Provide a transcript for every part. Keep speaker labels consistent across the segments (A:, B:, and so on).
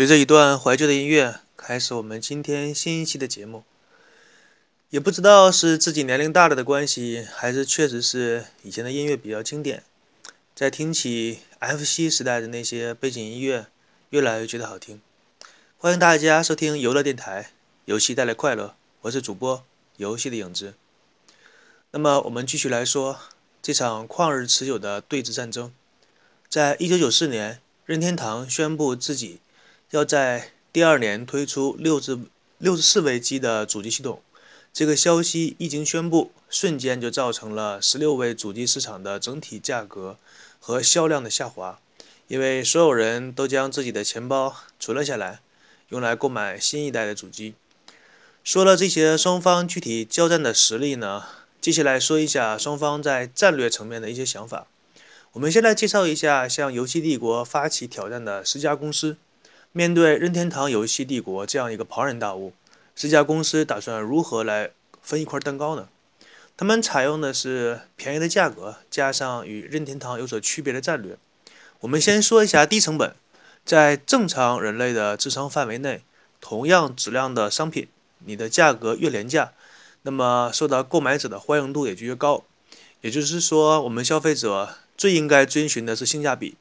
A: 随着一段怀旧的音乐，开始我们今天新一期的节目。也不知道是自己年龄大了的关系，还是确实是以前的音乐比较经典，在听起 FC 时代的那些背景音乐，越来越觉得好听。欢迎大家收听游乐电台，游戏带来快乐，我是主播游戏的影子。那么我们继续来说这场旷日持久的对峙战争。在一九九四年，任天堂宣布自己。要在第二年推出六至六十四位机的主机系统，这个消息一经宣布，瞬间就造成了十六位主机市场的整体价格和销量的下滑，因为所有人都将自己的钱包存了下来，用来购买新一代的主机。说了这些双方具体交战的实力呢，接下来说一下双方在战略层面的一些想法。我们先来介绍一下向游戏帝国发起挑战的十家公司。面对任天堂游戏帝国这样一个庞然大物，这家公司打算如何来分一块蛋糕呢？他们采用的是便宜的价格，加上与任天堂有所区别的战略。我们先说一下低成本，在正常人类的智商范围内，同样质量的商品，你的价格越廉价，那么受到购买者的欢迎度也就越高。也就是说，我们消费者最应该遵循的是性价比。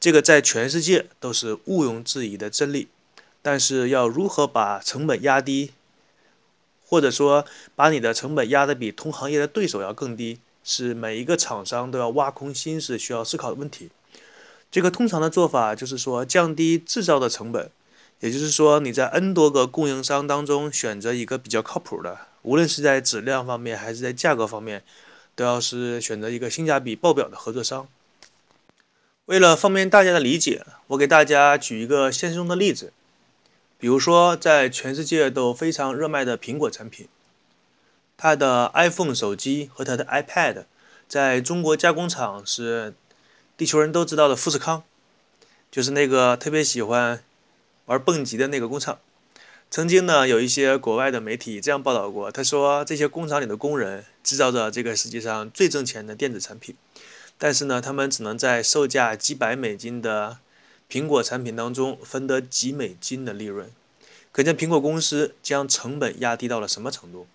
A: 这个在全世界都是毋庸置疑的真理，但是要如何把成本压低，或者说把你的成本压得比同行业的对手要更低，是每一个厂商都要挖空心思需要思考的问题。这个通常的做法就是说降低制造的成本，也就是说你在 N 多个供应商当中选择一个比较靠谱的，无论是在质量方面还是在价格方面，都要是选择一个性价比爆表的合作商。为了方便大家的理解，我给大家举一个现实中的例子。比如说，在全世界都非常热卖的苹果产品，它的 iPhone 手机和它的 iPad，在中国加工厂是地球人都知道的富士康，就是那个特别喜欢玩蹦极的那个工厂。曾经呢，有一些国外的媒体这样报道过，他说这些工厂里的工人制造着这个世界上最挣钱的电子产品。但是呢，他们只能在售价几百美金的苹果产品当中分得几美金的利润，可见苹果公司将成本压低到了什么程度。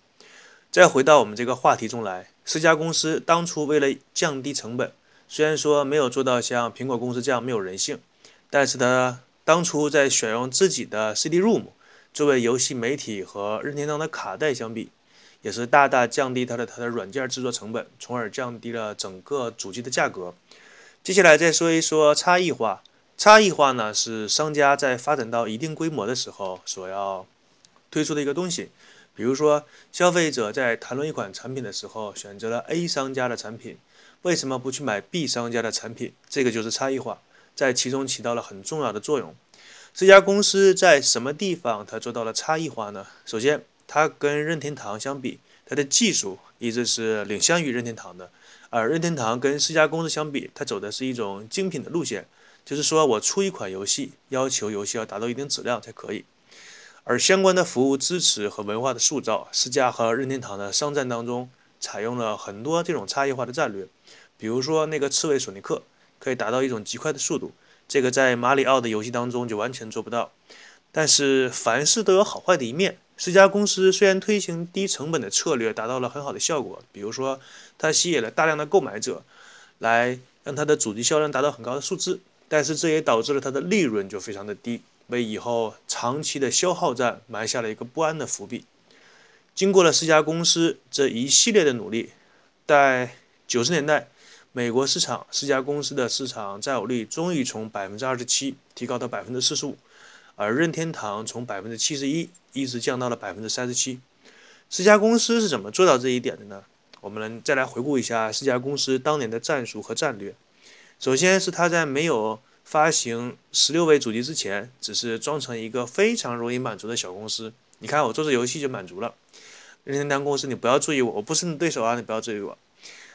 A: 再回到我们这个话题中来，四家公司当初为了降低成本，虽然说没有做到像苹果公司这样没有人性，但是呢，当初在选用自己的 CD-ROM 作为游戏媒体和任天堂的卡带相比。也是大大降低它的它的软件制作成本，从而降低了整个主机的价格。接下来再说一说差异化。差异化呢是商家在发展到一定规模的时候所要推出的一个东西。比如说，消费者在谈论一款产品的时候，选择了 A 商家的产品，为什么不去买 B 商家的产品？这个就是差异化，在其中起到了很重要的作用。这家公司在什么地方它做到了差异化呢？首先。它跟任天堂相比，它的技术一直是领先于任天堂的。而任天堂跟四家公司相比，它走的是一种精品的路线，就是说我出一款游戏，要求游戏要达到一定质量才可以。而相关的服务支持和文化的塑造，四家和任天堂的商战当中，采用了很多这种差异化的战略。比如说那个刺猬索尼克，可以达到一种极快的速度，这个在马里奥的游戏当中就完全做不到。但是凡事都有好坏的一面。这家公司虽然推行低成本的策略，达到了很好的效果，比如说它吸引了大量的购买者，来让它的主机销量达到很高的数字，但是这也导致了它的利润就非常的低，为以后长期的消耗战埋下了一个不安的伏笔。经过了四家公司这一系列的努力，在九十年代，美国市场四家公司的市场占有率终于从百分之二十七提高到百分之四十五。而任天堂从百分之七十一一直降到了百分之三十七，四家公司是怎么做到这一点的呢？我们再来回顾一下四家公司当年的战术和战略。首先是他在没有发行十六位主机之前，只是装成一个非常容易满足的小公司。你看我做这游戏就满足了。任天堂公司，你不要注意我，我不是你对手啊，你不要注意我。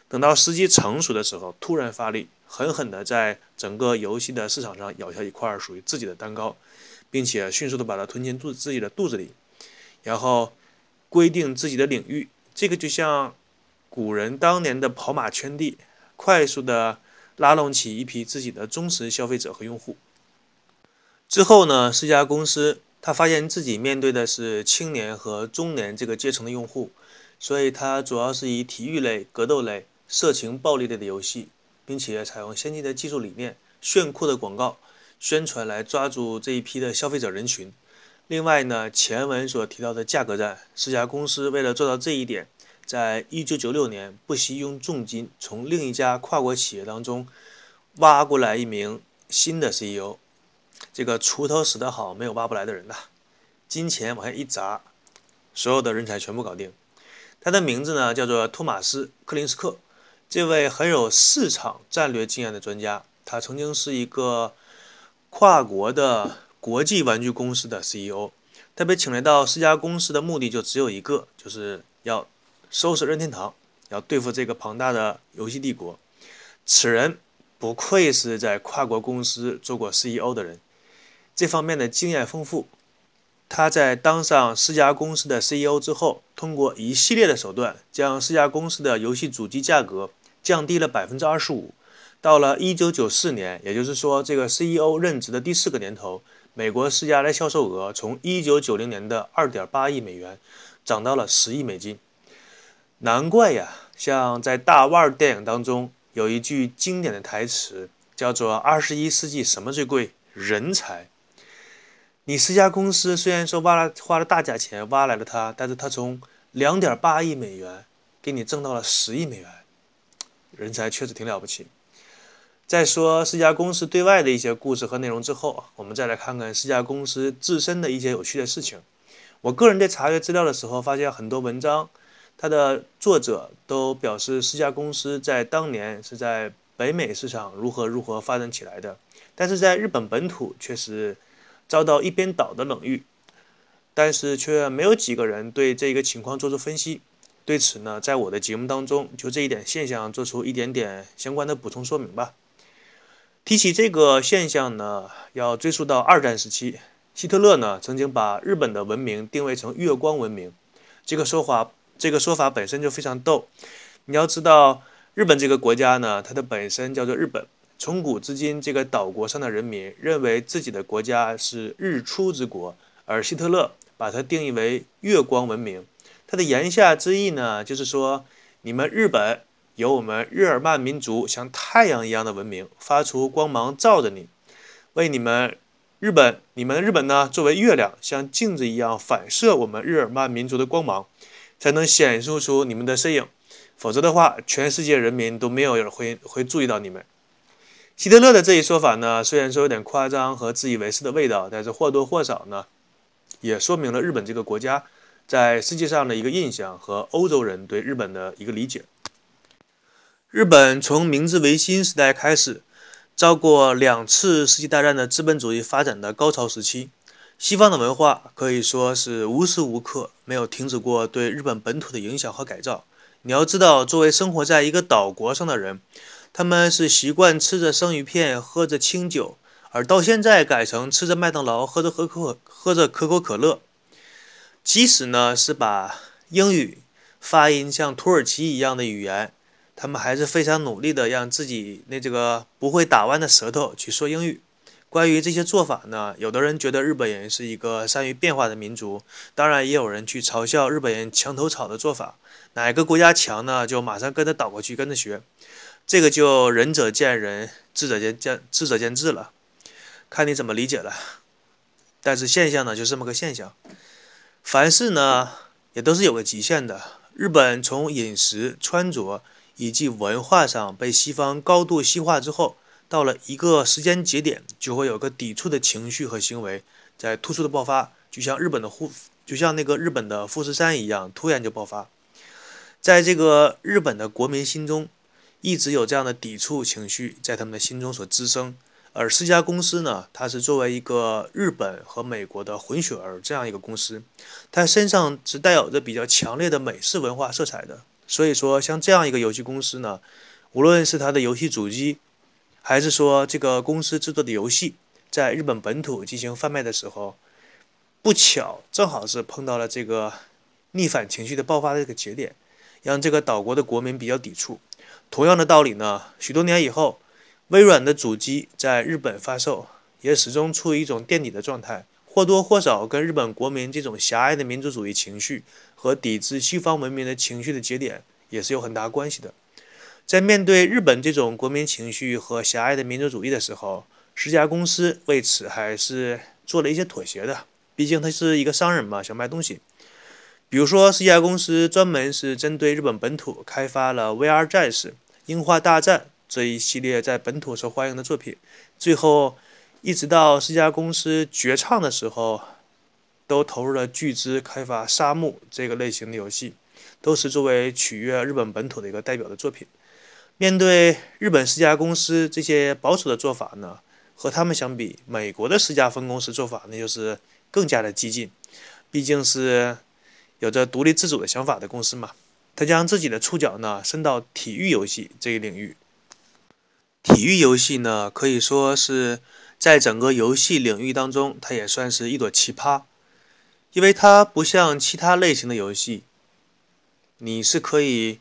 A: 等到时机成熟的时候，突然发力，狠狠地在整个游戏的市场上咬下一块属于自己的蛋糕。并且迅速的把它吞进肚自己的肚子里，然后规定自己的领域。这个就像古人当年的跑马圈地，快速的拉拢起一批自己的忠实消费者和用户。之后呢，世嘉公司他发现自己面对的是青年和中年这个阶层的用户，所以它主要是以体育类、格斗类、色情暴力类的游戏，并且采用先进的技术理念、炫酷的广告宣传来抓住这一批的消费者人群。另外呢，前文所提到的价格战，四家公司为了做到这一点，在一九九六年不惜用重金从另一家跨国企业当中挖过来一名新的 CEO。这个锄头使得好，没有挖不来的人呐。金钱往下一砸，所有的人才全部搞定。他的名字呢叫做托马斯·克林斯克，这位很有市场战略经验的专家，他曾经是一个跨国的国际玩具公司的 CEO。他被请来到世嘉公司的目的就只有一个，就是要收拾任天堂，要对付这个庞大的游戏帝国。此人不愧是在跨国公司做过 CEO 的人。这方面的经验丰富，他在当上世家公司的 CEO 之后，通过一系列的手段，将世家公司的游戏主机价格降低了百分之二十五。到了一九九四年，也就是说这个 CEO 任职的第四个年头，美国世嘉的销售额从一九九零年的二点八亿美元涨到了十亿美金。难怪呀，像在大腕电影当中有一句经典的台词，叫做“二十一世纪什么最贵？人才。”你世嘉公司虽然说挖了花了大价钱挖来了他，但是他从两点八亿美元给你挣到了十亿美元，人才确实挺了不起。在说四家公司对外的一些故事和内容之后，我们再来看看四家公司自身的一些有趣的事情。我个人在查阅资料的时候，发现很多文章，它的作者都表示四家公司在当年是在北美市场如何如何发展起来的，但是在日本本土却是。遭到一边倒的冷遇，但是却没有几个人对这个情况做出分析。对此呢，在我的节目当中，就这一点现象做出一点点相关的补充说明吧。提起这个现象呢，要追溯到二战时期，希特勒呢曾经把日本的文明定位成月光文明。这个说法，这个说法本身就非常逗。你要知道，日本这个国家呢，它的本身叫做日本。从古至今，这个岛国上的人民认为自己的国家是日出之国，而希特勒把它定义为月光文明。他的言下之意呢，就是说，你们日本有我们日耳曼民族像太阳一样的文明，发出光芒照着你；为你们日本，你们日本呢，作为月亮，像镜子一样反射我们日耳曼民族的光芒，才能显示出你们的身影。否则的话，全世界人民都没有人会会注意到你们。希特勒的这一说法呢，虽然说有点夸张和自以为是的味道，但是或多或少呢，也说明了日本这个国家在世界上的一个印象和欧洲人对日本的一个理解。日本从明治维新时代开始，遭过两次世界大战的资本主义发展的高潮时期，西方的文化可以说是无时无刻没有停止过对日本本土的影响和改造。你要知道，作为生活在一个岛国上的人。他们是习惯吃着生鱼片，喝着清酒，而到现在改成吃着麦当劳，喝着可口喝着可口可乐。即使呢是把英语发音像土耳其一样的语言，他们还是非常努力的让自己那这个不会打弯的舌头去说英语。关于这些做法呢，有的人觉得日本人是一个善于变化的民族，当然也有人去嘲笑日本人墙头草的做法，哪个国家强呢，就马上跟着倒过去跟着学。这个就仁者见仁，智者见见智者见智了，看你怎么理解了。但是现象呢，就这么个现象。凡事呢，也都是有个极限的。日本从饮食、穿着以及文化上被西方高度西化之后，到了一个时间节点，就会有个抵触的情绪和行为在突出的爆发，就像日本的富，就像那个日本的富士山一样，突然就爆发。在这个日本的国民心中。一直有这样的抵触情绪在他们的心中所滋生，而世嘉公司呢，它是作为一个日本和美国的混血儿这样一个公司，它身上是带有着比较强烈的美式文化色彩的。所以说，像这样一个游戏公司呢，无论是它的游戏主机，还是说这个公司制作的游戏，在日本本土进行贩卖的时候，不巧正好是碰到了这个逆反情绪的爆发的这个节点，让这个岛国的国民比较抵触。同样的道理呢，许多年以后，微软的主机在日本发售，也始终处于一种垫底的状态，或多或少跟日本国民这种狭隘的民族主义情绪和抵制西方文明的情绪的节点也是有很大关系的。在面对日本这种国民情绪和狭隘的民族主义的时候，十家公司为此还是做了一些妥协的。毕竟他是一个商人嘛，想卖东西。比如说，十家公司专门是针对日本本土开发了《VR 战士》《樱花大战》这一系列在本土受欢迎的作品。最后，一直到四家公司绝唱的时候，都投入了巨资开发《沙漠》这个类型的游戏，都是作为取悦日本本土的一个代表的作品。面对日本四家公司这些保守的做法呢，和他们相比，美国的四家分公司做法那就是更加的激进。毕竟是有着独立自主的想法的公司嘛，他将自己的触角呢伸到体育游戏这一领域。体育游戏呢，可以说是在整个游戏领域当中，它也算是一朵奇葩，因为它不像其他类型的游戏，你是可以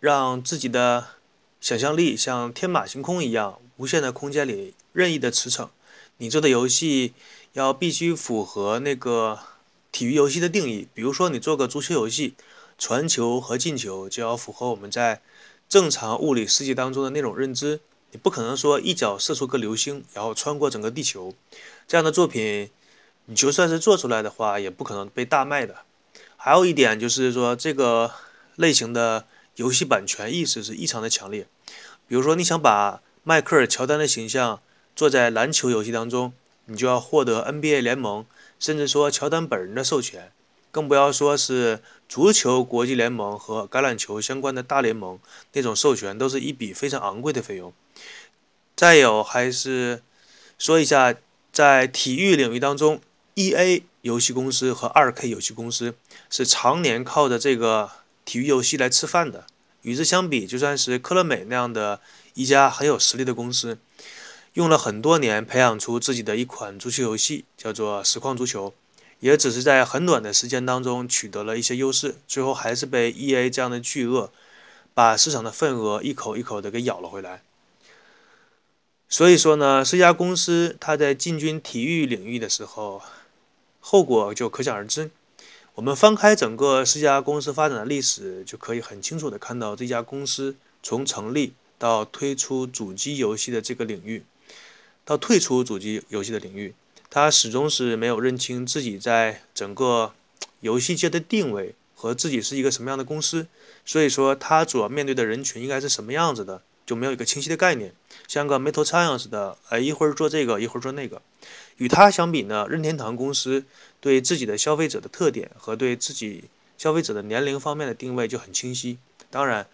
A: 让自己的。想象力像天马行空一样，无限的空间里任意的驰骋。你做的游戏要必须符合那个体育游戏的定义。比如说，你做个足球游戏，传球和进球就要符合我们在正常物理世界当中的那种认知。你不可能说一脚射出个流星，然后穿过整个地球。这样的作品，你就算是做出来的话，也不可能被大卖的。还有一点就是说，这个类型的游戏版权意识是异常的强烈。比如说，你想把迈克尔·乔丹的形象做在篮球游戏当中，你就要获得 NBA 联盟，甚至说乔丹本人的授权，更不要说是足球国际联盟和橄榄球相关的大联盟那种授权，都是一笔非常昂贵的费用。再有，还是说一下，在体育领域当中，EA 游戏公司和 2K 游戏公司是常年靠着这个体育游戏来吃饭的。与之相比，就算是科乐美那样的一家很有实力的公司，用了很多年培养出自己的一款足球游戏，叫做《实况足球》，也只是在很短的时间当中取得了一些优势，最后还是被 EA 这样的巨鳄把市场的份额一口一口的给咬了回来。所以说呢，这家公司它在进军体育领域的时候，后果就可想而知。我们翻开整个这家公司发展的历史，就可以很清楚的看到这家公司从成立到推出主机游戏的这个领域，到退出主机游戏的领域，他始终是没有认清自己在整个游戏界的定位和自己是一个什么样的公司，所以说他主要面对的人群应该是什么样子的，就没有一个清晰的概念，像个没头苍蝇似的，哎，一会儿做这个，一会儿做那个。与他相比呢，任天堂公司对自己的消费者的特点和对自己消费者的年龄方面的定位就很清晰。当然，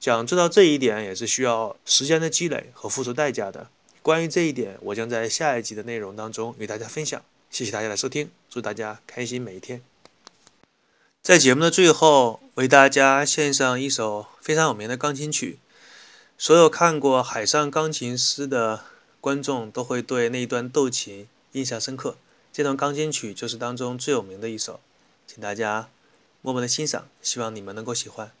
A: 想做到这一点也是需要时间的积累和付出代价的。关于这一点，我将在下一集的内容当中与大家分享。谢谢大家的收听，祝大家开心每一天。在节目的最后，为大家献上一首非常有名的钢琴曲。所有看过《海上钢琴师》的。观众都会对那一段斗琴印象深刻。这段钢琴曲就是当中最有名的一首，请大家默默的欣赏，希望你们能够喜欢。